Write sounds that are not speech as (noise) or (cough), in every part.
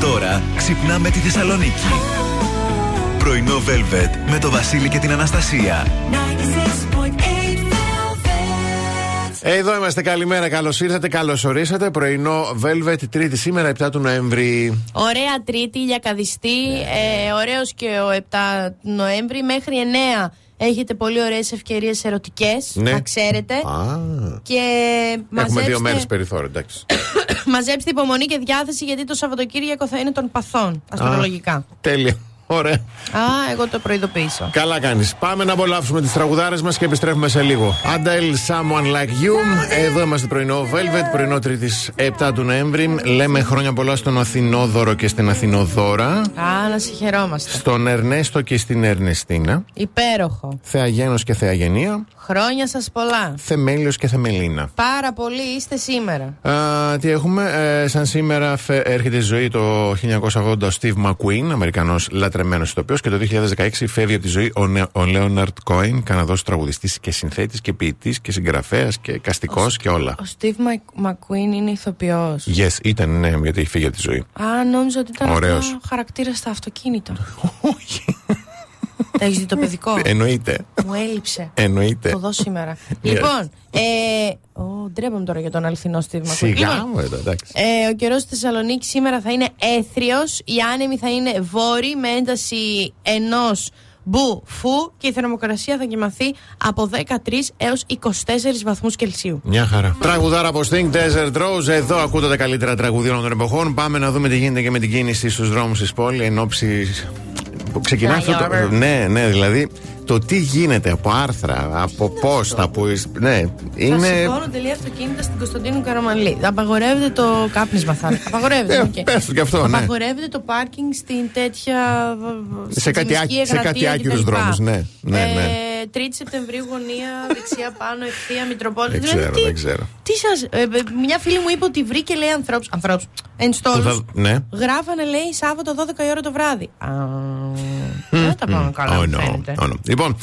Τώρα ξυπνάμε τη Θεσσαλονίκη. Πρωινό Velvet με το Βασίλη και την Αναστασία. Εδώ είμαστε. Καλημέρα, καλώς ήρθατε, καλώς ορίσατε. Πρωινό Velvet, Τρίτη σήμερα, 7 του Νοέμβρη. Ωραία Τρίτη, ηλιακαδιστή. Ε, Ωραίος και ο 7 Νοέμβρη μέχρι 9. Έχετε πολύ ωραίες ευκαιρίες ερωτικές, Ναι. να ξέρετε. Α, Και έχουμε δύο μέρες μαζέψτε, περιθώριο, εντάξει. (coughs) μαζέψτε υπομονή και διάθεση γιατί το Σαββατοκύριακο θα είναι των παθών, αστρολογικά. Τέλεια. Ωραία. Α, εγώ το προειδοποιήσω. Καλά κάνεις. Πάμε να απολαύσουμε τις τραγουδάρες μας και επιστρέφουμε σε λίγο. Adele, Someone Like You. Εδώ είμαστε πρωινό Velvet, πρωινό Τρίτης 7 του Νοέμβρη. Λέμε χρόνια πολλά στον Αθηνόδωρο και στην Αθηνοδώρα. Α, να συγχαιρόμαστε. Στον Ερνέστο και στην Ερνεστίνα. Υπέροχο. Θεαγένος και Θεαγενία. Χρόνια σας πολλά. Θεμέλιος και Θεμελίνα. Πάρα πολύ είστε σήμερα. Α, τι έχουμε, ε, σαν σήμερα φε- έρχεται η ζωή το 1980 ο Steve McQueen, Αμερικανός λατρεμένος ηθοποιός και το 2016 φεύγει από τη ζωή ο, Νε- ο Leonard Cohen, Καναδός τραγουδιστής και συνθέτης και ποιητής και συγγραφέας και καστικός και όλα. Ο Steve Mac- McQueen είναι ηθοποιός. Yes, ήταν ναι, γιατί έχει φύγει από τη ζωή. Α, νόμιζα ότι ήταν Ωραίος. αυτό χαρακτήρας στα αυτοκίνητα. (laughs) Όχι. Τα έχεις δει το παιδικό; Εννοείται. Μου έλειψε. Εννοείται. Το δω σήμερα. Λοιπόν, ε, ο, ντρέπομαι τώρα για τον αληθινό Steve McQueen. Σιγά Λοιπόν, μου, εδώ, εντάξει. ε, ο καιρός στη Θεσσαλονίκης σήμερα θα είναι έθριος. Οι άνεμοι θα είναι βόρειοι με ένταση ενός μπου φου και η θερμοκρασία θα κοιμαθεί από 13 έως 24 βαθμούς Κελσίου. Μια χαρά. Τραγουδάρα από Sting Desert Rose. Εδώ ακούτε τα καλύτερα τραγουδία όλων των εποχών. Πάμε να δούμε τι γίνεται και με την κίνηση στους δρόμους της πόλης εν ώψη. Που Ξεκινά αυτό το. Flyover. Ναι, ναι, δηλαδή το τι γίνεται από άρθρα, από πόστα, από. Ναι, Θα είναι. σηκώνουν τελεία αυτοκίνητα στην Κωνσταντίνου Καραμαλή. Απαγορεύεται το κάπνισμα, θα Απαγορεύεται. Ε, οκ. πες το κι αυτό, ναι. Απαγορεύεται το πάρκινγκ στην τέτοια. Σε κάτι άκυ- σε κάτι άκυρους δρόμους, ναι, ναι, ναι. Ε, 3η Σεπτεμβρίου γωνία, δεξιά πάνω, ευθεία, Μητροπόλητη. Δεν ξέρω, δεν ξέρω. Τι σας, ε, ε, μια φίλη μου είπε ότι βρήκε, λέει, ανθρώπου. Ανθρώπους. Ενστόλους. Που θα- ναι. Γράφανε, λέει, Σάββατο 12 η ώρα το βράδυ. Α, δεν τα πάμε καλά, Oh, μου no. φαίνεται. Oh, no. Λοιπόν,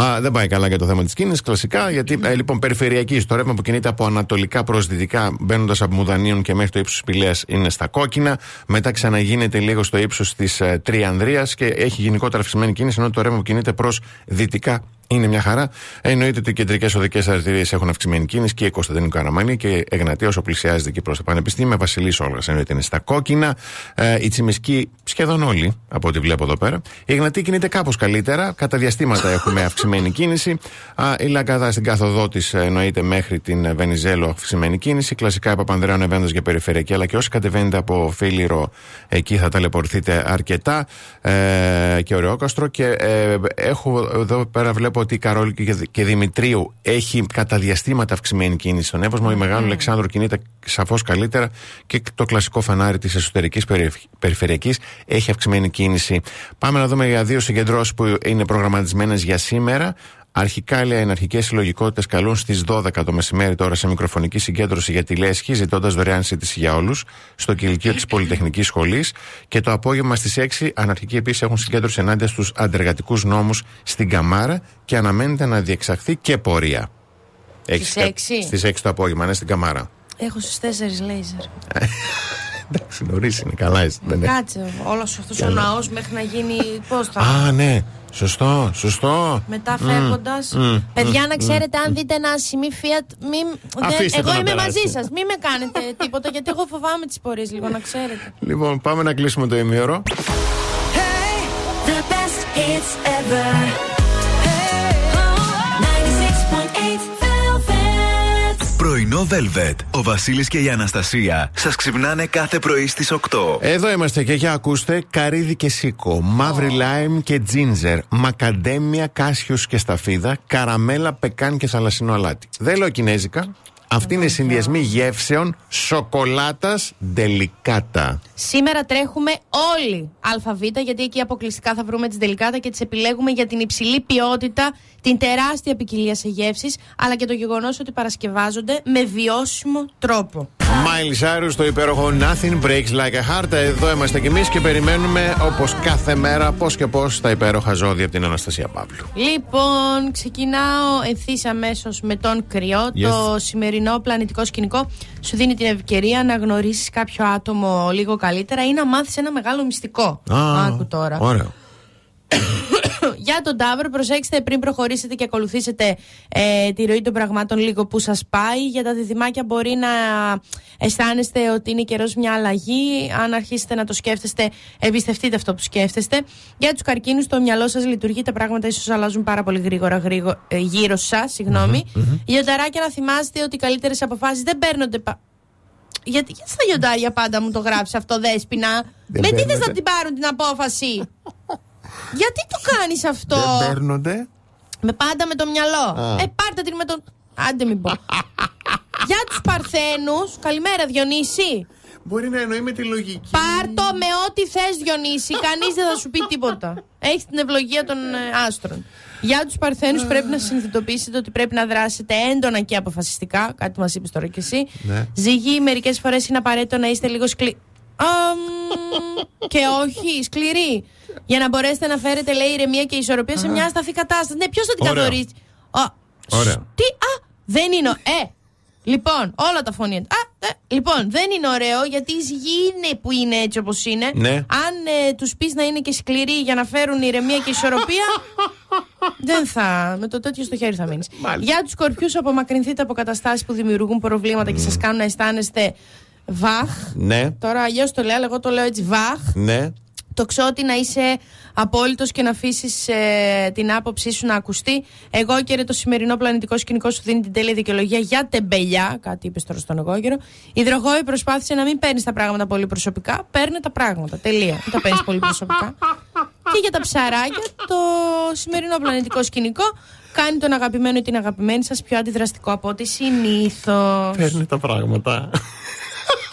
α, δεν πάει καλά για το θέμα της κίνηση, κλασικά. Γιατί, ε, λοιπόν, περιφερειακή, το ρεύμα που κινείται από ανατολικά προς δυτικά, μπαίνοντας από Μουδανίων και μέχρι το ύψος της Πηλαίας, είναι στα κόκκινα. Μετά ξαναγίνεται λίγο στο ύψος της ε, Τριανδρίας και έχει γενικότερα αυξημένη κίνηση, ενώ το ρεύμα που κινείται προς δυτικά είναι μια χαρά. Εννοείται ότι οι κεντρικές οδικές αρτηρίες έχουν αυξημένη κίνηση και η Κωνσταντίνου Καραμανή και Εγνατία όσο πλησιάζεται εκεί προς τα πανεπιστήμια. Βασιλής Όλγας εννοείται είναι στα κόκκινα. Ε, η Τσιμισκή σχεδόν όλοι από ό,τι βλέπω εδώ πέρα. Η Εγνατία κινείται κάπως καλύτερα. Κατά διαστήματα έχουμε αυξημένη κίνηση. Α, η Λαγκαδά στην κάθοδό τη εννοείται μέχρι την ε, Βενιζέλο αυξημένη κίνηση. Κλασικά η Παπανδρέου ανεβαίνοντα για περιφερειακή, αλλά και όσοι κατεβαίνετε από Φίλιρο εκεί θα ταλαιπωρηθείτε αρκετά. Ε, και ωραιόκαστρο. Και ε, έχω εδώ πέρα βλέπω ότι η Καρόλη και, και Δημητρίου έχει κατά διαστήματα αυξημένη κίνηση στον Εύωσμο. Η Μεγάλου Αλεξάνδρου κινείται σαφώς καλύτερα και το κλασικό φανάρι της εσωτερικής περιφερειακής έχει αυξημένη κίνηση. Πάμε να δούμε για δύο συγκεντρώσεις που είναι προγραμματισμένες για σήμερα. Αρχικά, λέει, οι αρχικέ συλλογικότητες καλούν στις 12 το μεσημέρι τώρα σε μικροφωνική συγκέντρωση για τη Λέσχη, ζητώντας δωρεάν σύντηση για όλους στο κηλικείο της Πολυτεχνικής Σχολής. Και το απόγευμα στις 6 αναρχικοί επίσης έχουν συγκέντρωση ενάντια στους αντεργατικούς νόμους στην Καμάρα και αναμένεται να διεξαχθεί και πορεία. Στις έξι; Στις 6 το απόγευμα, ναι, στην Καμάρα. Έχω στι 4 λέιζερ. (laughs) Εντάξει, νωρίς είναι, καλά είσαι. δεν είναι. Κάτσε, όλος αυτός ο ναός μέχρι να γίνει. Πώς θα. Α, ναι, σωστό, σωστό. Μετά φεύγοντας. Παιδιά, να ξέρετε, αν δείτε ένα σημείο Fiat. Μην... δεν- Αφήστε το Εγώ να είμαι περάσει. μαζί σας. Μην με κάνετε τίποτα, γιατί εγώ φοβάμαι τις πορείες λίγο, να ξέρετε. Λοιπόν, πάμε να κλείσουμε το ημίωρο. The best hits ever. Πρωινό Velvet. Ο Βασίλης και η Αναστασία σας ξυπνάνε κάθε πρωί στις 8. Εδώ είμαστε και για ακούστε καρύδι και σίκο, μαύρη λάιμ και τζίντζερ, μακαντέμια, κάσιος και σταφίδα, καραμέλα, πεκάν και θαλασσινό αλάτι. Δεν λέω κινέζικα. Αυτή είναι συνδυασμή γεύσεων σοκολάτας ντελικάτα. Σήμερα τρέχουμε όλοι ΑΒ, γιατί εκεί αποκλειστικά θα βρούμε τις δελικάτα και τις επιλέγουμε για την υψηλή ποιότητα, την τεράστια ποικιλία σε γεύσεις, αλλά και το γεγονός ότι παρασκευάζονται με βιώσιμο τρόπο. Μάιλι Σάρου στο υπέροχο Nothing Breaks Like a Heart. Εδώ είμαστε κι εμείς και περιμένουμε όπως κάθε μέρα πώς και πώς τα υπέροχα ζώδια από την Αναστασία Παύλου. Λοιπόν, ξεκινάω ευθύς αμέσως με τον κρυό. Yes. Το σημερινό πλανητικό σκηνικό σου δίνει την ευκαιρία να γνωρίσεις κάποιο άτομο λίγο καλύτερα ή να μάθεις ένα μεγάλο μυστικό. Άκου τώρα. Ωραίο. Για τον Ταύρο, προσέξτε πριν προχωρήσετε και ακολουθήσετε ε, τη ροή των πραγμάτων λίγο που σας πάει. Για τα διδυμάκια μπορεί να αισθάνεστε ότι είναι καιρός μια αλλαγή. Αν αρχίσετε να το σκέφτεστε, εμπιστευτείτε αυτό που σκέφτεστε. Για τους καρκίνους, το μυαλό σας λειτουργεί, τα πράγματα ίσως αλλάζουν πάρα πολύ γρήγορα, γρήγορα ε, γύρω σας. συγγνωμη Για τα ράκια, να θυμάστε ότι οι καλύτερες αποφάσεις δεν παίρνονται. πα- Γιατί, γιατί στα λιοντάρια πάντα μου το γράψει αυτό, Δέσποινα; Δεν Με τι θες παίρνονται. να την πάρουν την απόφαση; (laughs) Γιατί το κάνεις αυτό; Δεν παίρνονται. Με πάντα με το μυαλό. Α. Ε, πάρτε την με τον. Άντε μην πω. (laughs) Για τους Παρθένους, καλημέρα Διονύση. Μπορεί να εννοεί με τη λογική. Πάρτο με ό,τι θες, Διονύση. Κανείς δεν θα σου πει τίποτα. Έχεις την ευλογία των ε, άστρων. Για τους Παρθένους, πρέπει να συνειδητοποιήσετε ότι πρέπει να δράσετε έντονα και αποφασιστικά. Κάτι μας είπες τώρα κι εσύ. Ναι. Ζυγή, μερικές φορές είναι απαραίτητο να είστε λίγο σκληροί. (laughs) και όχι, σκληροί. Για να μπορέσετε να φέρετε, λέει, ηρεμία και ισορροπία σε μια ασταθή κατάσταση. Ναι, ποιος θα την Ωραίο. καθορίσει; Α, Ωραίο. σ- Τι, α, δεν είναι. ο- Ε, λοιπόν, όλα τα φωνή. Α, ε, λοιπόν, δεν είναι ωραίο γιατί η ζυγή είναι που είναι έτσι όπως είναι. Ναι. Αν ε, τους πεις να είναι και σκληροί για να φέρουν ηρεμία και ισορροπία, (laughs) δεν θα. Με το τέτοιο στο χέρι θα μείνεις. Μάλιστα. Για τους σκορπιού, απομακρυνθείτε από καταστάσεις που δημιουργούν προβλήματα και σας κάνουν να αισθάνεστε βαχ. Ναι, Τώρα αλλιώς το λέω, αλλά εγώ το λέω έτσι βαχ. ναι. Το ξότι να είσαι απόλυτος και να αφήσεις την άποψή σου να ακουστεί. Εγώ και το σημερινό πλανητικό σκηνικό σου δίνει την τέλεια δικαιολογία για τεμπελιά. Κάτι είπες τώρα στον εγώ καιρό. Υδροχόοι προσπάθησε να μην παίρνεις τα πράγματα πολύ προσωπικά. Παίρνε τα πράγματα. Τελεία. Μην τα παίρνεις πολύ προσωπικά. Και για τα ψαράκια, το σημερινό πλανητικό σκηνικό κάνει τον αγαπημένο ή την αγαπημένη σας πιο αντιδραστικό από ό,τι συνήθως. Παίρνει τα πράγματα.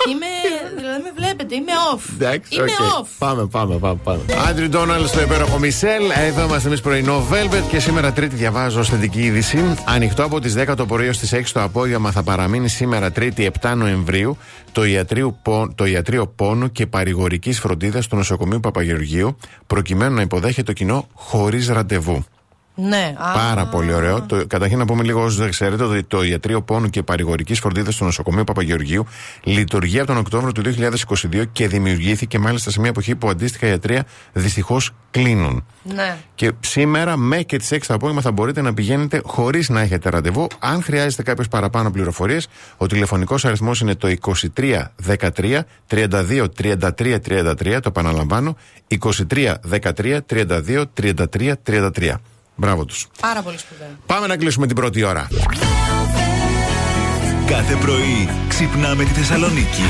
είμαι, δηλαδή με βλέπετε, είμαι off. Εντάξει, είμαι ok. off. Πάμε, πάμε, πάμε. πάμε. Άντριου Ντόναλντ στο υπέροχο Mishale. Εδώ είμαστε εμείς πρωινό Velvet και σήμερα Τρίτη διαβάζω ως θετική είδηση. Ανοιχτό από τις 10 το πρωί ως τις 6 το απόγευμα θα παραμείνει σήμερα Τρίτη 7 Νοεμβρίου το, ιατρείο, πο- το ιατρείο πόνου και παρηγορικής φροντίδας του νοσοκομείου Παπαγεωργίου προκειμένου να υποδέχεται το κοινό χωρίς ραντεβού. Ναι. α, Πάρα πολύ ωραίο. Το, καταρχήν να πούμε λίγο όσους δεν ξέρετε ότι το Ιατρείο Πόνου και Παρηγορικής Φροντίδα του Νοσοκομείου Παπαγεωργίου λειτουργεί από τον Οκτώβριο του 2022 και δημιουργήθηκε μάλιστα σε μια εποχή που αντίστοιχα ιατρεία δυστυχώς κλείνουν. Ναι. Και σήμερα με και τις 6 το απόγευμα θα μπορείτε να πηγαίνετε χωρίς να έχετε ραντεβού. Αν χρειάζεται κάποιες παραπάνω πληροφορίες, ο τηλεφωνικός αριθμός είναι το 23 13 32 33 33. Το επαναλαμβάνω. 23 13 32 33 33. Μπράβο τους. Πάρα πολύ σπουδαίο. Πάμε να κλείσουμε την πρώτη ώρα. Κάθε πρωί ξυπνάμε τη Θεσσαλονίκη.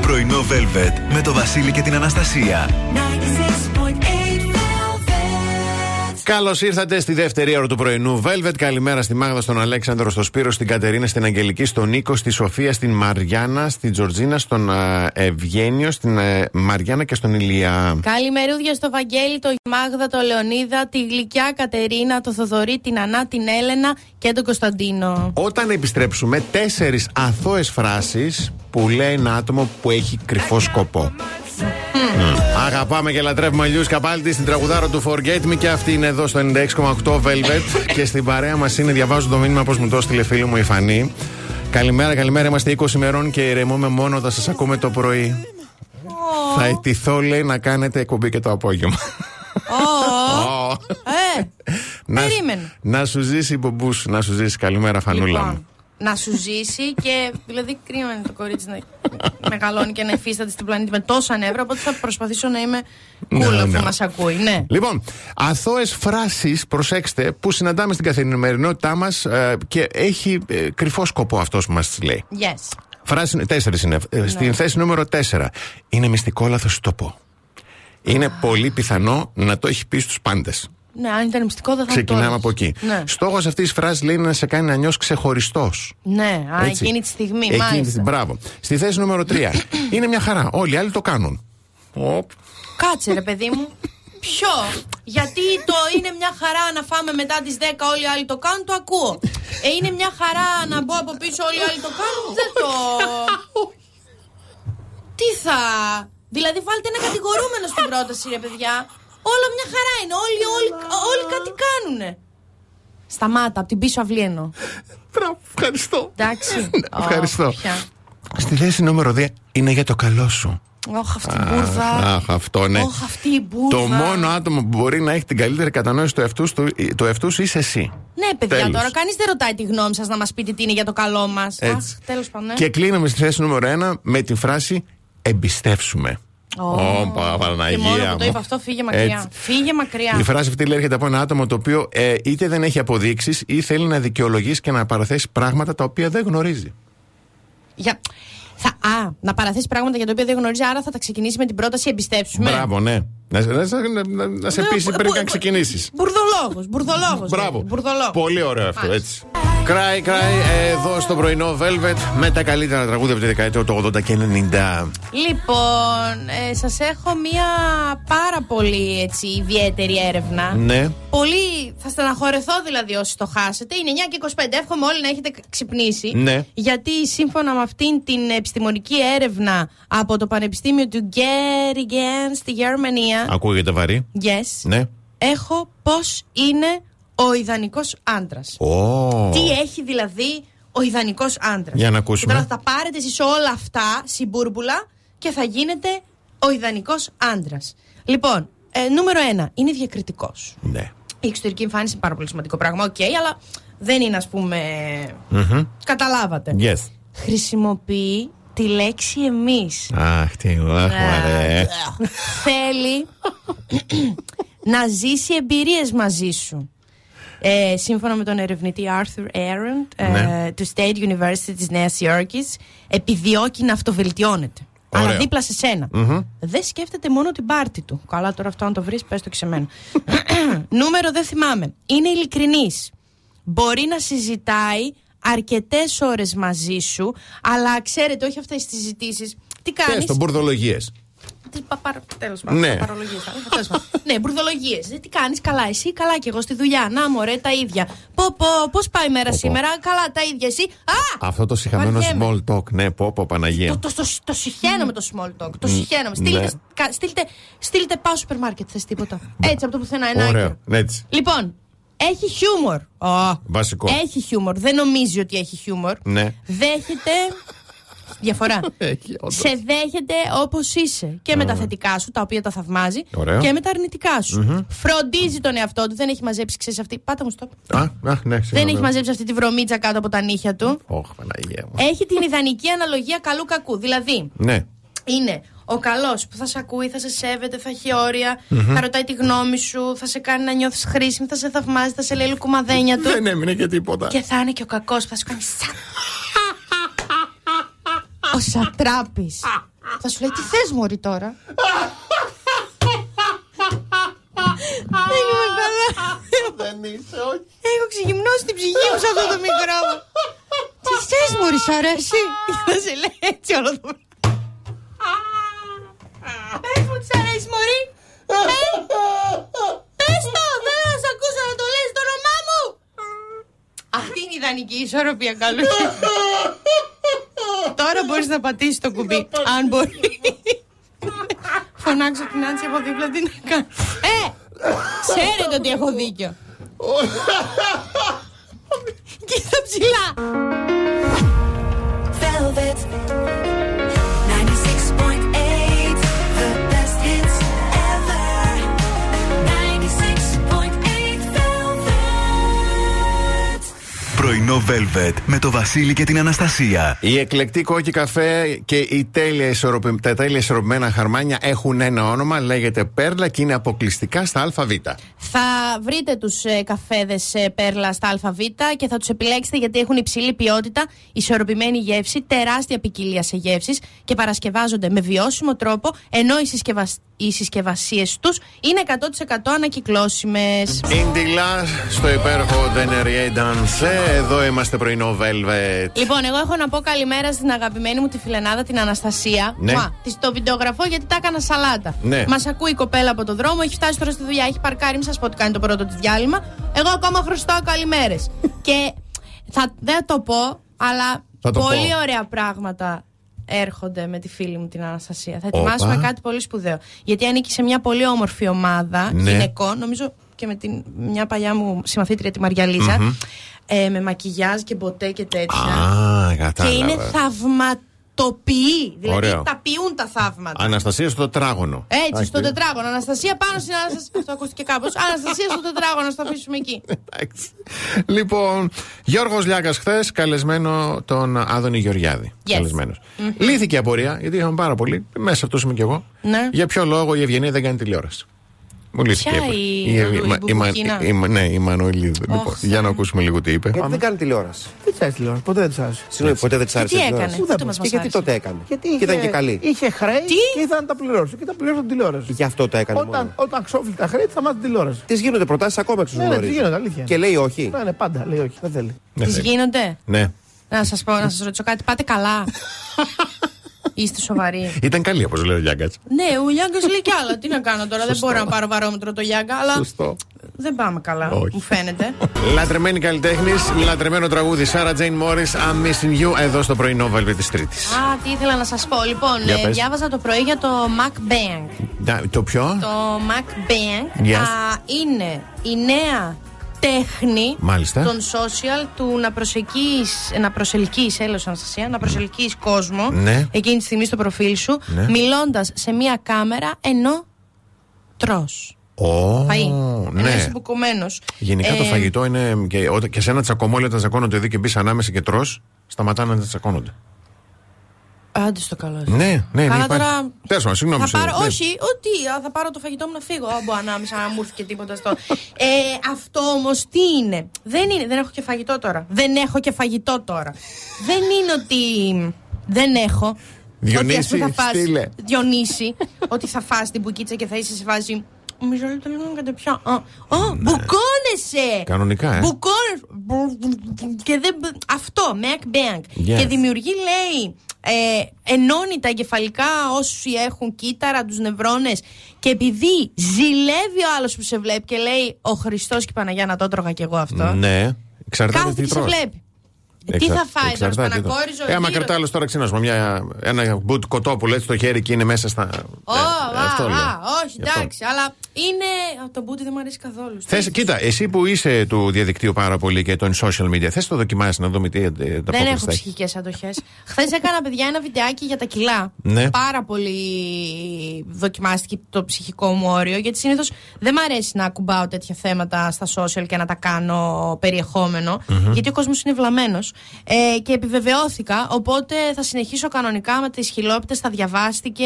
Πρωινό Velvet με το Βασίλη και την Αναστασία. 96.8 Velvet. Καλώς ήρθατε στη δεύτερη ώρα του πρωινού Velvet. Καλημέρα στη Μάγδα, στον Αλέξανδρο, στον Σπύρο, στην Κατερίνα, στην Αγγελική, στον Νίκο, στη Σοφία, στην Μαριάννα, στην Τζορτζίνα, στον ε, Ευγένιο, στην ε, Μαριάννα και στον Ηλία. Καλημερούδια στο Βαγγέλη, το Μάγδα, το Λεωνίδα, τη γλυκιά Κατερίνα, το Θοδωρή, την Ανά, την Έλενα και τον Κωνσταντίνο. Όταν επιστρέψουμε, τέσσερις αθώες φράσεις που λέει ένα άτομο που έχει κρυφό σκοπό. Μμ. Αγαπάμε και λατρεύουμε αλλιώς Καπάλτη στην τραγουδάρα του Forget Me και αυτή είναι εδώ στο 96,8 Velvet. (laughs) και στην παρέα μας είναι, διαβάζω το μήνυμα πώς μου το έστειλε φίλη μου η Φανή. Καλημέρα, καλημέρα. Είμαστε 20 ημερών και ηρεμούμε μόνο όταν σας ακούμε το πρωί. Θα ετηθώ, λέει, να κάνετε εκπομπή και το απόγευμα. Ω, (laughs) Ω. ε, να, Περίμενε. να σου ζήσει η μπομπούς, να σου ζήσει. Καλημέρα, Φανούλα μου. Λοιπόν, να σου ζήσει και δηλαδή κρίμα είναι το κορίτσι να μεγαλώνει και να υφίσταται στην πλανήτη με τόσα νεύρα. Οπότε θα προσπαθήσω να είμαι Ναι, cool ναι. αφού μας ακούει. Ναι. Λοιπόν, αθώες φράσεις, προσέξτε, που συναντάμε στην καθημερινότητά μας και έχει ε, κρυφό σκοπό αυτός που μας λέει. Yes. Φράση τέσσερις είναι. Ε, Στην θέση νούμερο 4. Είναι μυστικό λάθο το πω. Είναι πολύ πιθανό να το έχει πει στους πάντες. Ναι, αν ήταν μυστικό δεν θα το Ξεκινάμε έλεγες. από εκεί. Ναι, Στόχος αυτής της φράσης λέει είναι να σε κάνει να νιώσεις ξεχωριστός. ναι. Α, εκείνη τη στιγμή. Εκείνη τη, μάλιστα. μπράβο. Στη θέση νούμερο 3. (coughs) είναι μια χαρά. Όλοι οι άλλοι το κάνουν. Οπ. Κάτσε ρε παιδί μου. Ποιο; Γιατί το είναι μια χαρά να φάμε μετά τις 10 όλοι οι άλλοι το κάνουν, το ακούω. Ε, είναι μια χαρά να μπω από πίσω όλοι οι άλλοι το κάνουν, δεν το. Τι θα. Δηλαδή βάλτε ένα κατηγορούμενο στην πρόταση, ρε παιδιά. Όλα μια χαρά είναι. Όλοι, όλοι, όλοι κάτι κάνουνε. Σταμάτα, από την πίσω αυλή εννοώ. Μπράβο, ευχαριστώ. Εντάξει. Ναι, (laughs) ευχαριστώ. Ω, πια. Στη θέση νούμερο 2 είναι για το καλό σου. Όχ, αυτή η μπουρδα. Αχ, αυτό ναι. Όχ, αυτή η μπουρδα. Το μόνο άτομο που μπορεί να έχει την καλύτερη κατανόηση του εαυτού του, του εαυτού σου είσαι εσύ. Ναι, παιδιά, Τέλος. τώρα κανείς δεν ρωτάει τη γνώμη σας να μας πείτε τι είναι για το καλό μας. Αχ, Έτσι. τέλος πάντων. ναι. Και κλείνουμε στη θέση νούμερο 1 με τη φράση εμπιστεύσουμε. Ω, Ω, Πα- Παναγία Και μόνο που το μου. είπα αυτό, φύγε μακριά. Έτσι. Φύγε μακριά. Η φράση αυτή λέει έρχεται από ένα άτομο το οποίο ε, είτε δεν έχει αποδείξεις ή θέλει να δικαιολογήσει και να παραθέσεις πράγματα τα οποία δεν γνωρίζει. Για... Θα... Α, να παραθέσεις πράγματα για τα οποία δεν γνωρίζει, άρα θα τα ξεκινήσει με την πρόταση εμπιστεύσουμε. Μπράβο, ναι. Να, σε- να, σε- να, να, να σε Ναι, πείσει μπου- πριν μπου- καν ξεκινήσεις. Μπουρδολόγος, μπουρδολόγος. Μπράβο. Μπουρδολόγος. Πολύ ωραίο αυτό, Μάλιστα. έτσι. Cry, cry, εδώ στο πρωινό Velvet με τα καλύτερα τραγούδια από τη δεκαετία του 80 και 90. Λοιπόν, ε, σας έχω μία πάρα πολύ έτσι, ιδιαίτερη έρευνα. Ναι. Πολύ θα στεναχωρεθώ δηλαδή όσοι το χάσετε. Είναι 9 και 25. Εύχομαι όλοι να έχετε ξυπνήσει. Ναι. Γιατί σύμφωνα με αυτήν την επιστημονική έρευνα από το Πανεπιστήμιο του Göttingen στη Γερμανία. Ακούγεται βαρύ. Yes. Ναι. Έχω πώς είναι ο ιδανικός άντρας. Ω. Τι έχει δηλαδή ο ιδανικός άντρας; Για να ακούσουμε. Και τώρα θα τα πάρετε εσείς όλα αυτά συμπούρμπουλα και θα γίνετε ο ιδανικός άντρας. Λοιπόν, ε, νούμερο ένα, είναι διακριτικός. Ναι. Η εξωτερική εμφάνιση είναι πάρα πολύ σημαντικό πράγμα, οκ, αλλά δεν είναι, ας πούμε. Καταλάβατε. Yes. Χρησιμοποιεί τη λέξη εμείς. Αχ, τι αχ, μωρέ. Θέλει (laughs) να ζήσει εμπειρίες μαζί σου. Ε, σύμφωνα με τον ερευνητή Arthur Arendt ε, Ναι. του State University της Νέας Υόρκης επιδιώκει να αυτοβελτιώνεται. Ωραίο. Αλλά δίπλα σε σενα Δεν σκέφτεται μόνο την πάρτη του. Καλά, τώρα αυτό αν το βρεις, πες το και σε μένα. (coughs) Νούμερο δεν θυμάμαι. Είναι ειλικρινής. Μπορεί να συζητάει αρκετές ώρες μαζί σου, αλλά ξέρετε, όχι αυτές τις συζητήσεις. Τι Και κάνεις; στο μπουρδολογίες. Τι παπα... Τέλος πάντων. Ναι. Παρολογίες. ναι, μπουρδολογίες. Τι κάνεις, καλά, εσύ, καλά και εγώ στη δουλειά. Να, μωρέ, τα ίδια. Πω, πω, πώς πάει η μέρα πω. σήμερα, καλά, τα ίδια, εσύ. Α! Αυτό το συχαμένο Βαριέμαι. small talk, ναι, πω, πω, Παναγία. Το, το, το, το συχαίνω με το small talk. Το συχαίνω. Στείλτε, ναι. κα- στείλτε, στείλτε πάω σούπερ μάρκετ, θες τίποτα. Έτσι από το πουθενά, ένα Ωραίο, άκυρο. έτσι. Λοιπόν, έχει χιούμορ. Ω, Βασικό. Έχει χιούμορ. Δεν νομίζει ότι έχει χιούμορ. Ναι. Δέχεται. Διαφορά. (laughs) Έχει, όντως. σε δέχεται όπως είσαι. Και με τα θετικά σου, τα οποία τα θαυμάζει. Ωραίο. Και με τα αρνητικά σου. Φροντίζει τον εαυτό του. Δεν έχει μαζέψει, ξέρεις αυτή. Πάτα μου, stop. Α, α, ναι, Δεν συγγνώμη. έχει μαζέψει αυτή τη βρωμίτσα κάτω από τα νύχια του. Ωχ, Παναγία μου. Έχει την ιδανική αναλογία καλού-κακού. Δηλαδή, Ναι. είναι ο καλός που θα σε ακούει, θα σε σέβεται, θα έχει όρια, θα ρωτάει τη γνώμη σου, θα σε κάνει να νιώθεις χρήσιμη, θα σε θαυμάζει, θα σε λέει λουκουμαδένια του. Δεν έμεινε και τίποτα. Και θα είναι και ο κακός που θα σου κάνει σαν. Ο σατράπης. θα σου λέει τι θες μωρή τώρα; Δεν είμαι καλά. Δεν είσαι, όχι. Έχω ξεγυμνώσει την ψυχή μου σε αυτό το μικρό μου. Τι θες μωρή, σ' αρέσει; Θα σε λέει έτσι όλο το Πες μου τις σ' αρέσει μωρή. Ε; Πες το, δεν θα σε ακούσω να το λες το όνομά μου. Αυτή είναι η ιδανική ισορροπία καλού. Τώρα μπορείς να πατήσεις το κουμπί. Αν μπορεί. Φωνάξω την Άντση από δίπλα τι να κάνω. Ε! Ξέρετε ότι έχω δίκιο. Κοίτα ψηλά. Πρωινό Velvet με το Βασίλη και την Αναστασία. Η εκλεκτή κόκκι καφέ και η τέλεια ισορροπη- τα τέλεια ισορροπημένα χαρμάνια έχουν ένα όνομα, λέγεται Πέρλα και είναι αποκλειστικά στα ΑΒ. Θα βρείτε τους ε, καφέδες ε, πέρλα στα ΑΒ και θα τους επιλέξετε γιατί έχουν υψηλή ποιότητα, ισορροπημένη γεύση, τεράστια ποικιλία σε γεύσεις και παρασκευάζονται με βιώσιμο τρόπο, ενώ οι, συσκευασ... οι συσκευασίες τους είναι 100% ανακυκλώσιμες. Ίντιλα στο υπέροχο Denerier Dance. Εδώ είμαστε. Είμαστε πρωινό Velvet. Λοιπόν, εγώ έχω να πω καλημέρα στην αγαπημένη μου τη φιλενάδα την Αναστασία. Ναι. Μα, της το βιντεογραφώ γιατί τα έκανα σαλάτα. Ναι. Μας ακούει η κοπέλα από το δρόμο, έχει φτάσει τώρα στη δουλειά, έχει παρκάρει. Μην σας πω ότι κάνει το πρώτο της διάλειμμα. Εγώ ακόμα χρωστάω καλημέρες. (laughs) και θα, δεν θα το πω, αλλά Θα το πολύ πω. ωραία πράγματα έρχονται με τη φίλη μου την Αναστασία. Θα Όπα. ετοιμάσουμε κάτι πολύ σπουδαίο. Γιατί ανήκει σε μια πολύ όμορφη ομάδα Ναι. γυναικών, νομίζω και με την, μια παλιά μου συμμαθήτρια τη μαριαλιζα ε, με μακιγιάζ και μποτέ και τέτοια. Α, Και κατάλαβα. είναι θαυματοποιοί. Δηλαδή Ωραίο. τα ποιούν τα θαύματα. Αναστασία στο τετράγωνο. Έτσι, Εντάξει. στο τετράγωνο. Αναστασία πάνω στην Αναστασία. Αυτό ακούστηκε κάπως. Αναστασία στο τετράγωνο, να το αφήσουμε εκεί. Εντάξει. Λοιπόν, Γιώργος Λιάκας χθες καλεσμένο τον Άδωνη Γεωργιάδη. Yes. Καλεσμένος. Λύθηκε η απορία, γιατί είχαμε πάρα πολύ. Μέσα αυτό είμαι κι εγώ. Ναι. Για ποιο λόγο η Ευγενία δεν κάνει τηλεόραση. Μου λύθηκε Ποια απορία. η- Ευ- η Μα- η Μα- Μπουμπουκίνα; η Μα- Ναι, η Μανουηλίδου. Λοιπόν, για να ακούσουμε λίγο τι είπε. Γιατί δεν κάνει τηλεόραση; Δεν τη άρεσε τηλεόραση, ποτέ δεν τη άρεσε. Συγγνώμη, ποτέ δεν τη άρεσε. τι η τηλεόραση. έκανε; Πού θα Πού πας, μας Και γιατί άρεσε. τότε έκανε; Γιατί Και ήταν και καλή. Είχε χρέη Τι; και ήθελα να τα πληρώσω. Και τα πληρώσω την τηλεόραση. Γι' αυτό το έκανε Όταν, μόνο. όταν ξόφλει τα χρέη, θα μάθει την τηλεόραση. Τη γίνονται προτάσεις ακόμα εξ Ναι, ναι, της γίνονται, αλήθεια. Και λέει όχι. Ναι, ναι, πάντα λέει όχι, δεν θέλει. Ναι, Τις θέλει. γίνονται; Ναι. Να σας πω, να σας ρωτήσω κάτι. Πάτε καλά. (laughs) Είστε σοβαροί. Ήταν καλή, όπως λέει ο Λιάγκα. Ναι, ο Γιάνκα λέει κι άλλα. Τι να κάνω τώρα, δεν μπορώ να πάρω βαρόμετρο το Γιάνκα, αλλά Σωστό. δεν πάμε καλά, Όχι. μου φαίνεται. Λατρεμένη καλλιτέχνης, λατρεμένο τραγούδι Σάρα Τζέιν Μόρι, I'm missing you, εδώ στο πρωινό Velvet της Τρίτης. Α, τι ήθελα να σας πω. Λοιπόν, Για ε, πες. διάβαζα το πρωί για το Mac Bank. Το ποιο; Το Mac Bank Yes. α, είναι η νέα τέχνη Μάλιστα. των social του να προσελκύεις, να προσελκύεις, έλεος Αναστασία, να προσελκύεις κόσμο Ναι. εκείνη τη στιγμή στο προφίλ σου, Ναι. μιλώντας σε μία κάμερα ενώ τρως. Ω, Φαΐ. Ενώ ναι. είσαι μπουκωμένος. Γενικά το Ε, φαγητό είναι. Και, όταν- και σε ένα τσακωμόλιο όταν τσακώνονται δύο και μπεις ανάμεσα και τρώ, σταματάνε να τσακώνονται. Άντε στο καλό. σου. Ναι, ναι, Καλά ναι. τώρα. Τέλο πάντων, συγγνώμη. Θα σε- πάρω, ναι. όχι, ότι α, θα πάρω το φαγητό μου να φύγω. Άμπο ανάμεσα να μου έρθει και τίποτα στο. Ε, αυτό όμως τι είναι; Δεν είναι. Δεν έχω και φαγητό τώρα. Δεν έχω και φαγητό τώρα. δεν είναι ότι δεν έχω. Διονύση, ότι, ας πούμε, θα φας, στείλε. Διονύση, ότι θα φας την μπουκίτσα και θα είσαι σε φάση. Μισό λεπτό λίγο να κατεπιώ. Α, α, Ναι. μπουκώνεσαι! Κανονικά, ε. Μπουκώνεσαι. Και δεν. Αυτό, Mac Bank. Yes. Και δημιουργεί, λέει, ε, ενώνει τα εγκεφαλικά όσοι έχουν κύτταρα, τους νευρώνες. Και επειδή ζηλεύει ο άλλος που σε βλέπει και λέει Ο Χριστός και η Παναγία να το τρώγα κι εγώ αυτό. Ναι, εξαρτάται Κάθεται τι και σε τρως. βλέπει. Ε, Εξα- Τι θα φάει τώρα, εξαρτάται τι τρως. σπανακόριζο. Ε, άμα γύρω. κρατά άλλο τώρα ξύνασμα, μια, ένα μπουτ κοτόπουλο έτσι στο χέρι και είναι μέσα στα. Ω, Ε, α, αυτό λέω. α, όχι, Γι' αυτό. εντάξει, αλλά είναι. α, Το μπούτι δεν μου αρέσει καθόλου. Θες, κοίτα, εσύ που είσαι του διαδικτύου πάρα πολύ και των social media, θες το δοκιμάσεις να δούμε τι ε, τα Δεν έχω απόκριστα έχεις. ψυχικές αντοχές. Χθες έκανα, παιδιά, ένα βιντεάκι για τα κιλά. Ναι. Πάρα πολύ δοκιμάστηκε το ψυχικό μου όριο, γιατί συνήθως δεν μ' αρέσει να ακουμπάω τέτοια θέματα στα social και να τα κάνω περιεχομενο γιατί ο κόσμος είναι βλαμμένος. Ε, και επιβεβαιώθηκα, οπότε θα συνεχίσω κανονικά με τις χιλόπιτες, θα διαβάστηκε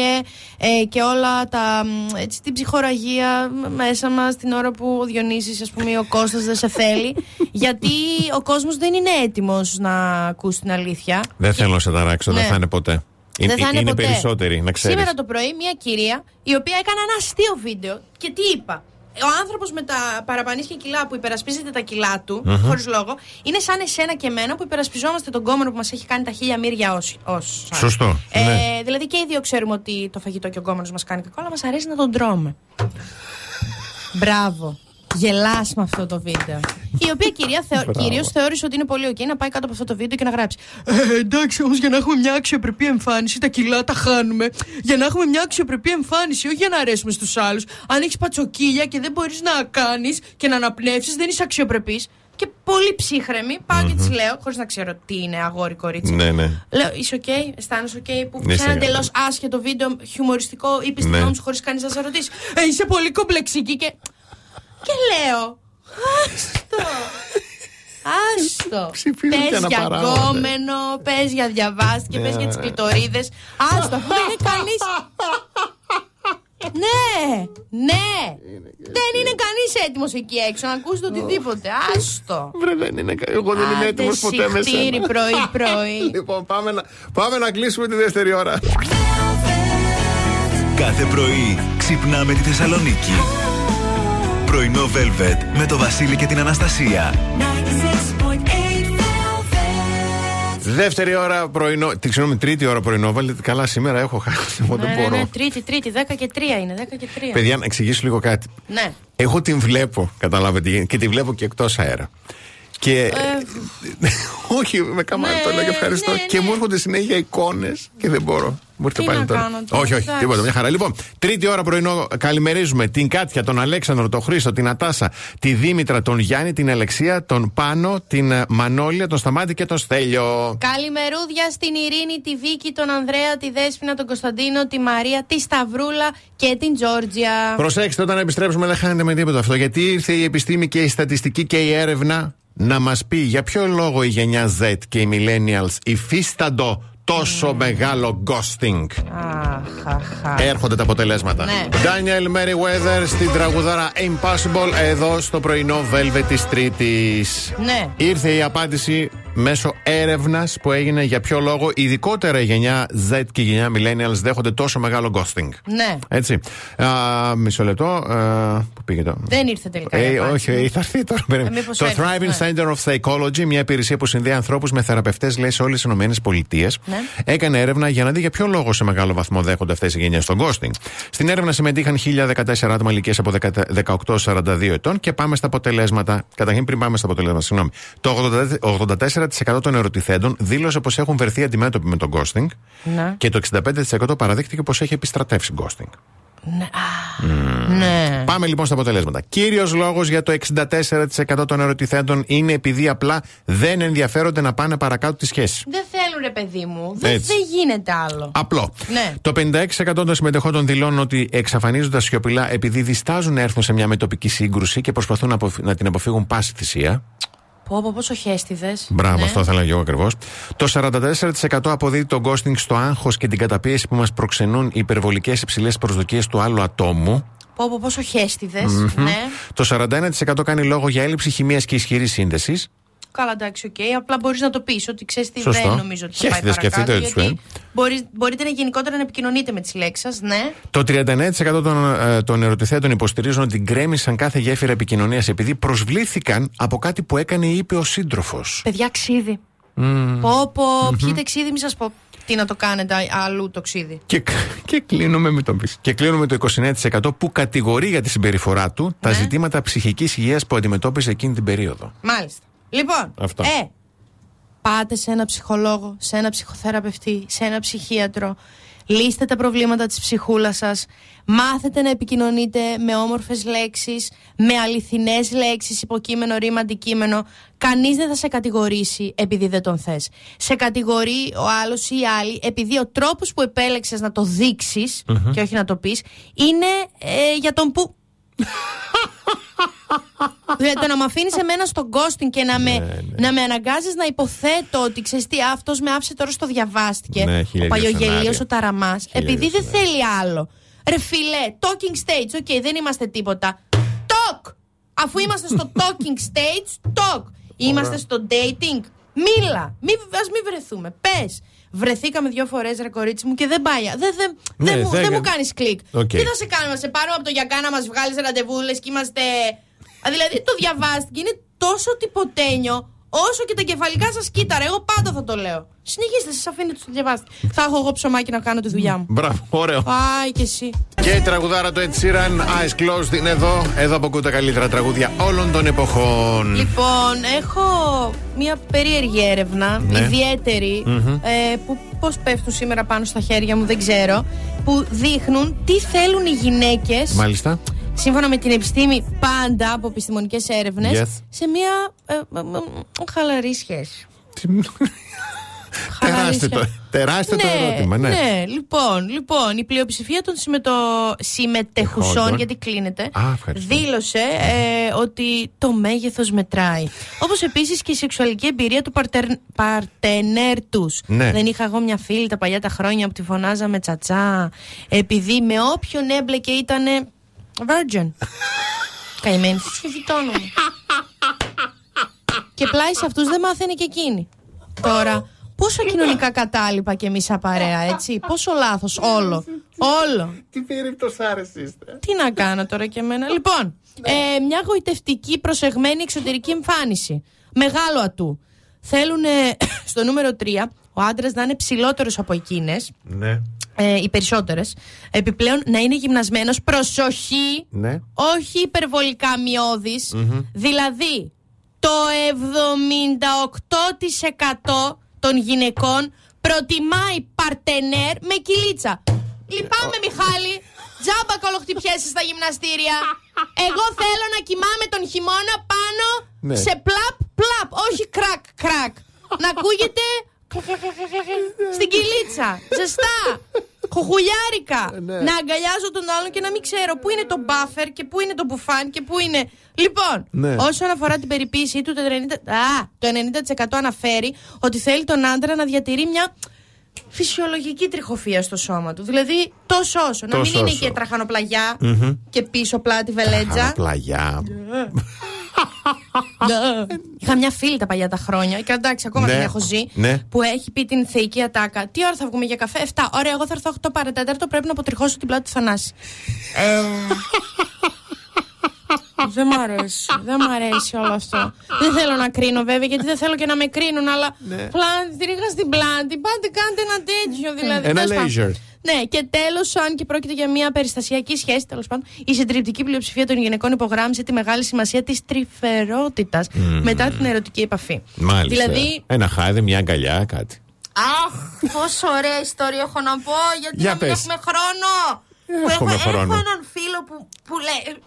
ε, και όλα τα. μ, Έτσι, την ψυχοραγία μέσα μας την ώρα που ο Διονύσης, ας πούμε, ή ο Κώστας δεν σε θέλει. (laughs) γιατί ο κόσμος δεν είναι έτοιμος να ακούσει την αλήθεια. Δεν θέλω να σε ταράξω, δεν Ναι. θα είναι ποτέ. Είναι, Δεν θα είναι, ποτέ. περισσότεροι, να ξέρεις. Σήμερα το πρωί, μια κυρία η οποία έκανε ένα αστείο βίντεο και τι είπα; Ο άνθρωπος με τα παραπανίσια κιλά που υπερασπίζεται τα κιλά του, mm χωρίς λόγο, είναι σαν εσένα και εμένα που υπερασπιζόμαστε τον κόμμα που μας έχει κάνει τα χίλια μύρια ως. Σωστό, Ε, ναι. Δηλαδή και οι δύο ξέρουμε ότι το φαγητό και ο κόμμα μας κάνει κακό, αλλά μας αρέσει να τον τρώμε. Μπράβο. Γελάς με αυτό το βίντεο. Η οποία κυρία θεω... Μπράβο. κυρίως θεώρησε ότι είναι πολύ ok να πάει κάτω από αυτό το βίντεο και να γράψει. Ε, εντάξει, όμως για να έχουμε μια αξιοπρεπή εμφάνιση, τα κιλά τα χάνουμε. Για να έχουμε μια αξιοπρεπή εμφάνιση, όχι για να αρέσουμε στους άλλους. Αν έχεις πατσοκοίλια και δεν μπορείς να κάνεις και να αναπνεύσεις, δεν είσαι αξιοπρεπής. Και πολύ ψύχραιμη, πάω και της λέω, χωρίς να ξέρω τι είναι αγόρι κορίτσι. Ναι, ναι. Λέω, είσαι οκ, αισθάνεσαι οκ, που Ναι, σε ένα σε εντελώς καλά. άσχετο βίντεο, χιουμοριστικό, είπε την Ναι. γνώμη σου χωρίς κανείς να σε ρωτήσει. Ε, είσαι πολύ κομπλεξική και. Και λέω. Άστο. Άστο. Ψηφίζουν και Πε για αναπαράγονται. γκόμενο, πες για διαβάστηκε, πες για τις κλητορίδες. Άστο, αφού δεν είναι κανείς. Ναι, ναι. Δεν είναι κανείς έτοιμος εκεί έξω να ακούσει το οτιδήποτε. Άστο. Βρε, δεν είναι, κα- εγώ δεν είμαι Άντε, έτοιμος ποτέ με συχτήρι σένα. πρωί-πρωί. (laughs) Λοιπόν, πάμε να, πάμε να κλείσουμε τη δεύτερη ώρα. Κάθε πρωί ξυπνάμε τη Θεσσαλονίκη. Πρωινό Velvet με το Βασίλη και την Αναστασία. 96.8 Velvet. Δεύτερη ώρα πρωινό. Τι συγγνώμη, τρίτη ώρα πρωινό. Βάλετε καλά σήμερα, έχω χάσει. Εγώ (laughs) δεν Ναι, ναι, μπορώ. ναι, τρίτη, τρίτη, 10 και 3 είναι, 10 και 3. Παιδιά, να εξηγήσω λίγο κάτι. Ναι. Εγώ την βλέπω, καταλάβετε, και τη βλέπω και εκτός αέρα. Και. (laughs) Όχι, με καμάρι Ε, ναι, το λέω και ευχαριστώ. ναι, Και ναι. μου έρχονται συνέχεια εικόνες και δεν μπορώ. Μπορείτε Τι πάλι να τώρα. κάνω τώρα, όχι, όχι, εντάξει. τίποτα, μια χαρά. Λοιπόν, τρίτη ώρα πρωινό καλημερίζουμε την Κάτια, τον Αλέξανδρο, τον Χρήστο, την Ατάσα, τη Δήμητρα, τον Γιάννη, την Αλεξία, τον Πάνο, την ε, Μανώλια, τον Σταμάτη και τον Στέλιο. Καλημερούδια στην Ειρήνη, τη Βίκη, τον Ανδρέα, τη Δέσποινα, τον Κωνσταντίνο, τη Μαρία, τη Σταυρούλα και την Τζόρτζια. Προσέξτε, όταν επιστρέψουμε δεν χάνετε με τίποτα αυτό. Γιατί ήρθε η επιστήμη και η στατιστική και η έρευνα να μας πει για ποιο λόγο η γενιά Z και οι millennials υφίσταντο τόσο μεγάλο ghosting. Αχ, αχ, αχ. Έρχονται τα αποτελέσματα. Ναι. Daniel Merriweather στην τραγουδάρα Impossible εδώ στο πρωινό Velvet της Τρίτης. Ναι. Ήρθε η απάντηση μέσω έρευνας που έγινε για ποιο λόγο ειδικότερα η γενιά Z και η γενιά Millennials δέχονται τόσο μεγάλο ghosting. Ναι. Έτσι. Α, μισό λεπτό. Α, πού πήγε το; Δεν ήρθε τελικά. η Ε, απάντηση. όχι, θα έρθει τώρα. περίμενε. Ε, μήπως το έρθει, Thriving ναι. Center of Psychology, μια υπηρεσία που συνδέει ανθρώπους με θεραπευτές, λέει σε όλες τις ΗΠΑ, Ναι. έκανε έρευνα για να δει για ποιο λόγο σε μεγάλο βαθμό δέχονται αυτές οι γενιές στον ghosting. Στην έρευνα συμμετείχαν 1014 άτομα ηλικίας από 18-42 ετών και πάμε στα αποτελέσματα. Καταρχήν, πριν πάμε στα αποτελέσματα, συγγνώμη. Το 84% των ερωτηθέντων δήλωσε πως έχουν βρεθεί αντιμέτωποι με τον ghosting Ναι. και το 65% παραδείχτηκε πως έχει επιστρατεύσει ghosting. Ναι. Α, ναι. Πάμε λοιπόν στα αποτελέσματα. Κύριος λόγος για το 64% των ερωτηθέντων είναι επειδή απλά δεν ενδιαφέρονται να πάνε παρακάτω τη σχέση. Δεν θέλουν, ρε παιδί μου. Δεν, Έτσι. δεν γίνεται άλλο. Απλό. Ναι. Το 56% των συμμετεχόντων δηλώνουν ότι εξαφανίζονται σιωπηλά επειδή διστάζουν να έρθουν σε μια μετοπική σύγκρουση και προσπαθούν να, αποφ- να την αποφύγουν πάση θυσία. Πω, πω, πόσο χέστηδες. Μπράβο, αυτό θα έλεγα εγώ ακριβώς. Το 44% αποδίδει το ghosting στο άγχος και την καταπίεση που μας προξενούν οι υπερβολικές υψηλές προσδοκίες του άλλου ατόμου. Πω, πω, πόσο χέστηδες. Ναι. Το 41% κάνει λόγο για έλλειψη χημείας και ισχυρής σύνδεσης. Καλά, εντάξει, οκ. Απλά μπορείς να το πεις ότι ξέρεις τι Σωστό. δεν νομίζω ότι θα πάει Χαίρετε, σκεφτείτε παρακάτω. έτσι, Γιατί μπορείς, μπορείτε να γενικότερα να επικοινωνείτε με τις λέξεις σας, ναι. Το 39% των, ε, των ερωτηθέντων υποστηρίζουν ότι γκρέμισαν κάθε γέφυρα επικοινωνίας επειδή προσβλήθηκαν από κάτι που έκανε ή είπε ο σύντροφος. Παιδιά, ξύδι. Πω, πω, πιείτε ξύδι, μη σας πω τι να το κάνετε αλλού το ξύδι. Και, και κλείνουμε με το Και κλείνουμε το 29% που κατηγορεί για τη συμπεριφορά του τα Ναι. ζητήματα ψυχικής υγείας που αντιμετώπιζε εκείνη την περίοδο. Μάλιστα. Λοιπόν, Αυτά. ε, πάτε σε ένα ψυχολόγο, σε ένα ψυχοθεραπευτή, σε ένα ψυχίατρο. Λύστε τα προβλήματα της ψυχούλας σας. Μάθετε να επικοινωνείτε με όμορφες λέξεις, με αληθινές λέξεις, υποκείμενο, ρήμα, αντικείμενο. Κανείς δεν θα σε κατηγορήσει επειδή δεν τον θες. Σε κατηγορεί ο άλλος ή η άλλη επειδή ο τρόπος που επέλεξες να το δειξεις και όχι να το πεις είναι ε, για τον που... (laughs) Δηλαδή το να με αφήνεις εμένα στο ghosting και να με, να με αναγκάζεις να υποθέτω ότι ξέρεις τι, αυτός με άφησε τώρα στο διαβάστηκε. Ναι, ο χίλια παλιογελίο, σενάρια. ο ταραμάς. Χίλια Επειδή δεν σενάρια. θέλει άλλο. Ρε φίλε, talking stage, ok, δεν είμαστε τίποτα. Talk! Αφού είμαστε στο (laughs) talking stage, talk. Είμαστε στο dating, μίλα. Μη, ας μην βρεθούμε. Πες. Βρεθήκαμε δύο φορές, ρε κορίτσι μου, και δεν πάει. Δεν, δεν, Ναι, δεν μου, δεν- δεν μου κάνεις κλικ. Οκ. Τι θα σε κάνουμε, να σε πάρουμε από το γιακά να μας βγάλεις ραντεβού, λες και είμαστε. Α, Δηλαδή το διαβάστηκε, είναι τόσο τιποτένιο, όσο και τα εγκεφαλικά σας κύτταρα. Εγώ πάντα θα το λέω. Συνεχίστε, σας αφήνετε στο διαβάστηκε. θα έχω εγώ ψωμάκι να κάνω τη δουλειά μου. Μπράβο, ωραίο. Πάει και εσύ. Και η τραγουδάρα του Ed Sheeran, Eyes Closed, είναι εδώ. Εδώ αποκούν τα καλύτερα τραγούδια όλων των εποχών. Λοιπόν, έχω μια περίεργη έρευνα, Ναι. ιδιαίτερη, ε, που πώς πέφτουν σήμερα πάνω στα χέρια μου, δεν ξέρω, που δείχνουν τι θέλουν οι γυναίκες, Μάλιστα. Σύμφωνα με την επιστήμη πάντα από επιστημονικές έρευνες, Yes. σε μια ε, ε, ε, χαλαρή σχέση. Τεράστιο το, τεράστιο το ερώτημα, ναι. λοιπόν, λοιπόν, η πλειοψηφία των συμμετο... συμμετεχουσών, Hold on. γιατί κλείνεται, Α, ευχαριστώ. δήλωσε ε, ότι το μέγεθος μετράει. Όπως επίσης και η σεξουαλική εμπειρία του παρτερ... παρτενέρ τους. Ναι. Δεν είχα εγώ μια φίλη τα παλιά τα χρόνια που τη φωνάζαμε τσατσά, επειδή με όποιον έμπλεκε ήταν virgin. Καημένη, σχεδιτώνω. και πλάι σε αυτούς δεν μάθαινε και εκείνη. Τώρα, πόσο κοινωνικά κατάλοιπα και εμείς σαν παρέα, έτσι; Πόσο λάθος, όλο. Όλο. Τι περιπτωσάρες είστε. Τι να κάνω τώρα και εμένα; Λοιπόν, ε, μια γοητευτική προσεγμένη εξωτερική εμφάνιση. Μεγάλο ατού. θέλουν ε, (coughs) στο νούμερο 3 ο άντρας να είναι ψηλότερος από εκείνες. Ναι. Ε, οι περισσότερες. Επιπλέον να είναι γυμνασμένος. Προσοχή! Ναι. Όχι υπερβολικά μειώδης. Δηλαδή, το 78% των γυναικών προτιμάει παρτενέρ με κυλίτσα. Λυπάμαι, Μιχάλη. Τζάμπα κολοχτυπιέσαι στα γυμναστήρια. Εγώ θέλω να κοιμάμαι τον χειμώνα πάνω Ναι. σε πλαπ πλαπ, όχι κρακ κρακ. να ακούγεται στην κυλίτσα. Ζεστά. Χουχουλιάρικα. Ναι. Να αγκαλιάζω τον άλλον και να μην ξέρω πού είναι το buffer και πού είναι το μπουφάν και πού είναι. Λοιπόν, Ναι. όσον αφορά την περιποίησή του, το 90%, α, το 90% αναφέρει ότι θέλει τον άντρα να διατηρεί μια φυσιολογική τριχοφία στο σώμα του. Δηλαδή, τόσο όσο. να Τόσο μην είναι όσο. και τραχανοπλαγιά και πίσω πλάτη βελέτζα. Πλαγιά. Είχα μια φίλη τα παλιά τα χρόνια, και εντάξει, ακόμα Ναι. την έχω ζει, Ναι. που έχει πει την θεϊκή ατάκα. Τι ώρα θα βγούμε για καφέ, 7. Ωραία, εγώ θα έρθω 8 παρατέταρτο, πρέπει να αποτριχώσω την πλάτη του Θανάση. Ε, δεν μ' αρέσει. Δεν μ' αρέσει όλο αυτό. Δεν θέλω να κρίνω βέβαια, γιατί δεν θέλω και να με κρίνουν, αλλά. Ναι. Πλάτη, τρίχα στην πλάτη. Πάτε, κάντε ένα τέτοιο δηλαδή. Ένα Τέλος πάντων. laser. Ναι, και τέλος, αν και πρόκειται για μια περιστασιακή σχέση, τέλος πάντων, η συντριπτική πλειοψηφία των γυναικών υπογράμμισε τη μεγάλη σημασία της τρυφερότητας μετά την ερωτική επαφή. Μάλιστα. Δηλαδή, Ένα χάδι, μια αγκαλιά, κάτι. Αχ, πόσο ωραία ιστορία έχω να πω, γιατί Για να μην πες. έχουμε χρόνο. Που Έχουμε έχω, χρόνο. έχω έναν φίλο που, που λέει.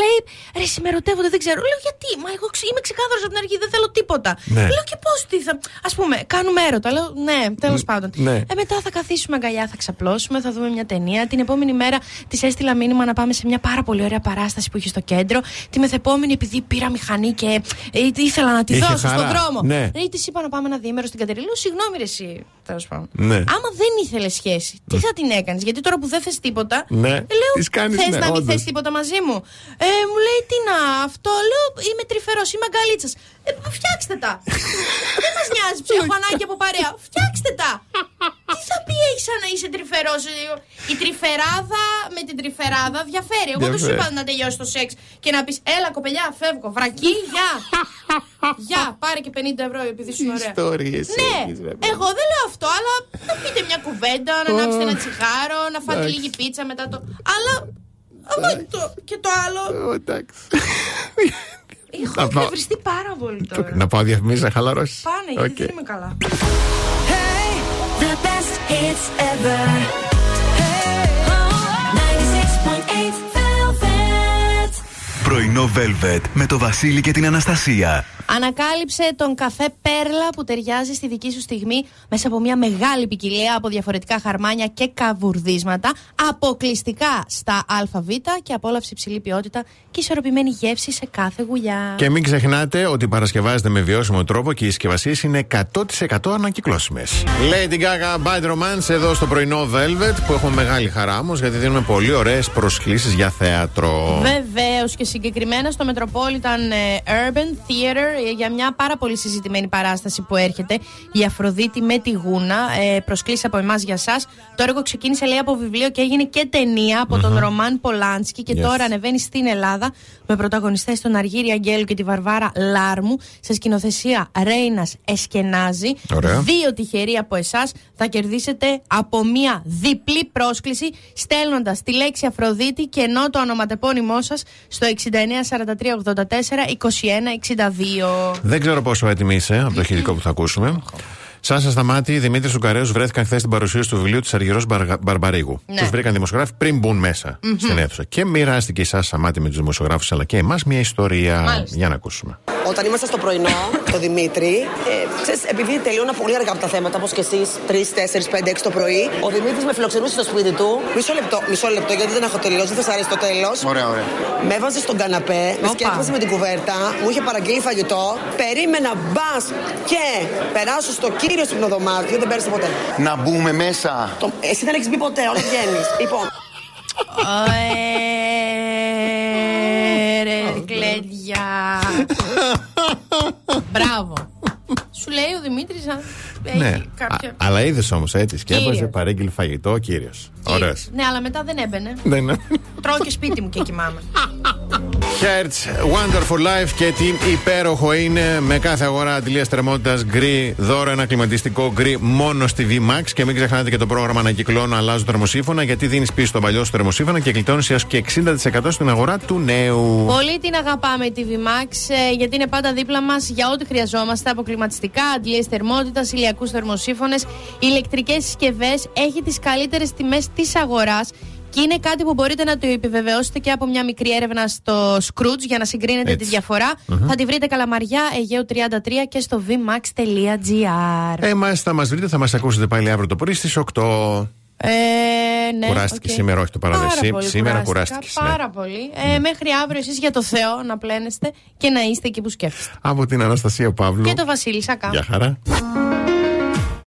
Λέει, ρε, συμμερωτεύονται, δεν ξέρω. Λέω, γιατί, μα εγώ ξε- είμαι ξεκάθαρος από την αρχή, δεν θέλω τίποτα. Ναι. Λέω, και πώς, τι θα. Α πούμε, κάνουμε έρωτα. Λέω, ναι, τέλος πάντων. ναι. Ε, μετά θα καθίσουμε αγκαλιά, θα ξαπλώσουμε, θα δούμε μια ταινία. Την επόμενη μέρα της έστειλα μήνυμα να πάμε σε μια πάρα πολύ ωραία παράσταση που είχε στο κέντρο. Τη μεθεπόμενη, επειδή πήρα μηχανή και ε, ήθελα να τη Είχε δώσω χαρά. στον δρόμο. Ναι. Ε, της είπα να πάμε ένα διήμερο στην Κατερίνη. Λέω, συγγνώμη, ρε, εσύ. Τέλος πάντων. Ναι. Άμα δεν ήθελε σχέση, τι θα την έκανες; Γιατί τώρα που δεν θες τίποτα. Ναι. ε, Λέω, Της κάνεις, θες ναι, να μην όντως. θες τίποτα μαζί μου. Ε, μου λέει, τι να, αυτό. Λέω, είμαι τρυφερός, είμαι αγκαλίτσας. Ε, φτιάξτε τα. δεν μας νοιάζει που έχω ανάγκη από παρέα. Φτιάξτε τα. τι θα πει έχεις σαν να είσαι τρυφερός. Η τρυφεράδα με την τρυφεράδα διαφέρει. Εγώ δεν σου Διαφέρει. είπα να τελειώσει το σεξ και να πεις, έλα κοπελιά, φεύγω. Βρακή, γεια. Γεια, πάρε και 50 ευρώ επειδή σου είναι ωραία. Ιστορίες Ναι, έχεις, ρε, παιδί. εγώ δεν λέω αυτό, αλλά να πείτε μια κουβέντα, να ανάψετε ένα τσιγάρο, να φάτε Εντάξει. λίγη πίτσα μετά το. Αλλά. Άμα το, και το άλλο. Ω, Εντάξει. Έχω Να πάω- εκνευριστεί πάρα πολύ τώρα. Να πάω διαφημίσει να χαλαρώσεις; Πάνε, γιατί δεν είμαι καλά. The best hits ever. 96.8 Velvet. Πρωινό Velvet με το Βασίλη και την Αναστασία. Ανακάλυψε τον καφέ Πέρλα που ταιριάζει στη δική σου στιγμή μέσα από μια μεγάλη ποικιλία από διαφορετικά χαρμάνια και καβουρδίσματα, αποκλειστικά στα ΑΒ και απόλαυση υψηλή ποιότητα και ισορροπημένη γεύση σε κάθε γουλιά. Και μην ξεχνάτε ότι παρασκευάζεται με βιώσιμο τρόπο και οι συσκευασίες είναι 100% ανακυκλώσιμες. Lady Gaga Bad Romance εδώ στο πρωινό Velvet που έχουμε μεγάλη χαρά όμως γιατί δίνουμε πολύ ωραίες προσκλήσεις για θέατρο. Βεβαίως και συγκεκριμένα στο Metropolitan ε, Urban Theater ε, για μια πάρα πολύ συζητημένη παράσταση που έρχεται. Η Αφροδίτη με τη Γούνα. Ε, προσκλήσει από εμάς για εσά. Το έργο ξεκίνησε λέει από βιβλίο και έγινε και ταινία από τον Ρωμάν Πολάνσκι και Yes. τώρα ανεβαίνει στην Ελλάδα με πρωταγωνιστές τον Αργύρι Αγγέλου και τη Βαρβάρα Λάρμου σε σκηνοθεσία Ρέινας Εσκενάζη. Ωραία. Δύο τυχεροί από εσάς θα κερδίσετε από μία διπλή πρόσκληση στέλνοντας τη λέξη Αφροδίτη και ενώ το ονοματεπώνυμό σας στο 694384 2162. Δεν ξέρω πόσο έτοιμη είσαι από το ηχητικό που θα ακούσουμε. Σάσα Σταμάτη, Δημήτρης Σουκαρέου βρέθηκαν χθες στην παρουσίαση του βιβλίου της Αργυρός Μπαρμπαρίγου. Ναι. Τους βρήκαν δημοσιογράφοι πριν μπουν μέσα στην αίθουσα. Και μοιράστηκε η Σάσα Σταμάτη με τους δημοσιογράφους αλλά και εμάς μια ιστορία. Μάλιστα. Για να ακούσουμε. Όταν είμαστε στο πρωινό, το Δημήτρη, ε, ξέρεις, επειδή τελείωνα πολύ αργά από τα θέματα, όπως και εσείς, 3, 4, 5, 6 το πρωί, ο Δημήτρης με φιλοξενούσε στο σπίτι του. Μισό λεπτό, μισό λεπτό, γιατί δεν έχω τελειώσει, δεν θα σας αρέσει το τέλος. Ωραία, ωραία. Με έβαζε στον καναπέ, με Όπα. σκέφασε με την κουβέρτα, μου είχε παραγγείλει φαγητό. Περίμενα μπας και περάσω στο κύριο σπινοδωμάτιο, δεν πέρασε ποτέ. Να μπούμε μέσα. Το, εσύ δεν έχεις μπει ποτέ, όλα βγαίνεις. λοιπόν, Ε, Ρε κλέντια. Μπράβο. Σου λέει ο Δημήτρης αν έχει Ναι. κάποια. Α- αλλά είδες όμως έτσι. Σκέπαζε, Κύριος. παρήγγειλε φαγητό, κύριος. Ωραίος. Ναι, αλλά μετά δεν έμπαινε. Δεν είναι. Τρώω και σπίτι μου και κοιμάμαι. (laughs) Hertz, Wonderful Life και τι υπέροχο είναι με κάθε αγορά αντιλία θερμότητας γκρι δώρο ένα κλιματιστικό γκρι μόνο στη VMAX και μην ξεχνάτε και το πρόγραμμα Ανακυκλώνω Αλλάζω θερμοσύφωνα γιατί δίνεις πίσω τον παλιό σου θερμοσύφωνα και κλειτώνει έως και 60% στην αγορά του νέου. Πολύ την αγαπάμε τη VMAX ε, γιατί είναι πάντα δίπλα μας για ό,τι χρειαζόμαστε από κλιματιστικά, αντλίες θερμότητας, ηλιακούς θερμοσύφωνες, ηλεκτρικές συσκευές. Έχει τις καλύτερες τιμές της αγοράς. Και είναι κάτι που μπορείτε να το επιβεβαιώσετε και από μια μικρή έρευνα στο Skroutz για να συγκρίνετε Έτσι. τη διαφορά Θα τη βρείτε Καλαμαριά, Αιγαίου 33 και στο vmax.gr. Ε, μας, θα μας βρείτε, θα μας ακούσετε πάλι αύριο το πρωί στις 8. Ε, ναι, Κουράστηκε οκ. σήμερα, όχι το παράδειγμα. Πάρα Σή- πολύ σήμερα κουράστηκα, κουράστηκες, ναι. Πάρα πολύ. Ε, μέχρι αύριο εσείς για το Θεό να πλένεστε και να είστε εκεί που σκέφτεστε. Από την Αναστασία Παύλου. Και το Βασίλη Σακά. Γεια χαρά.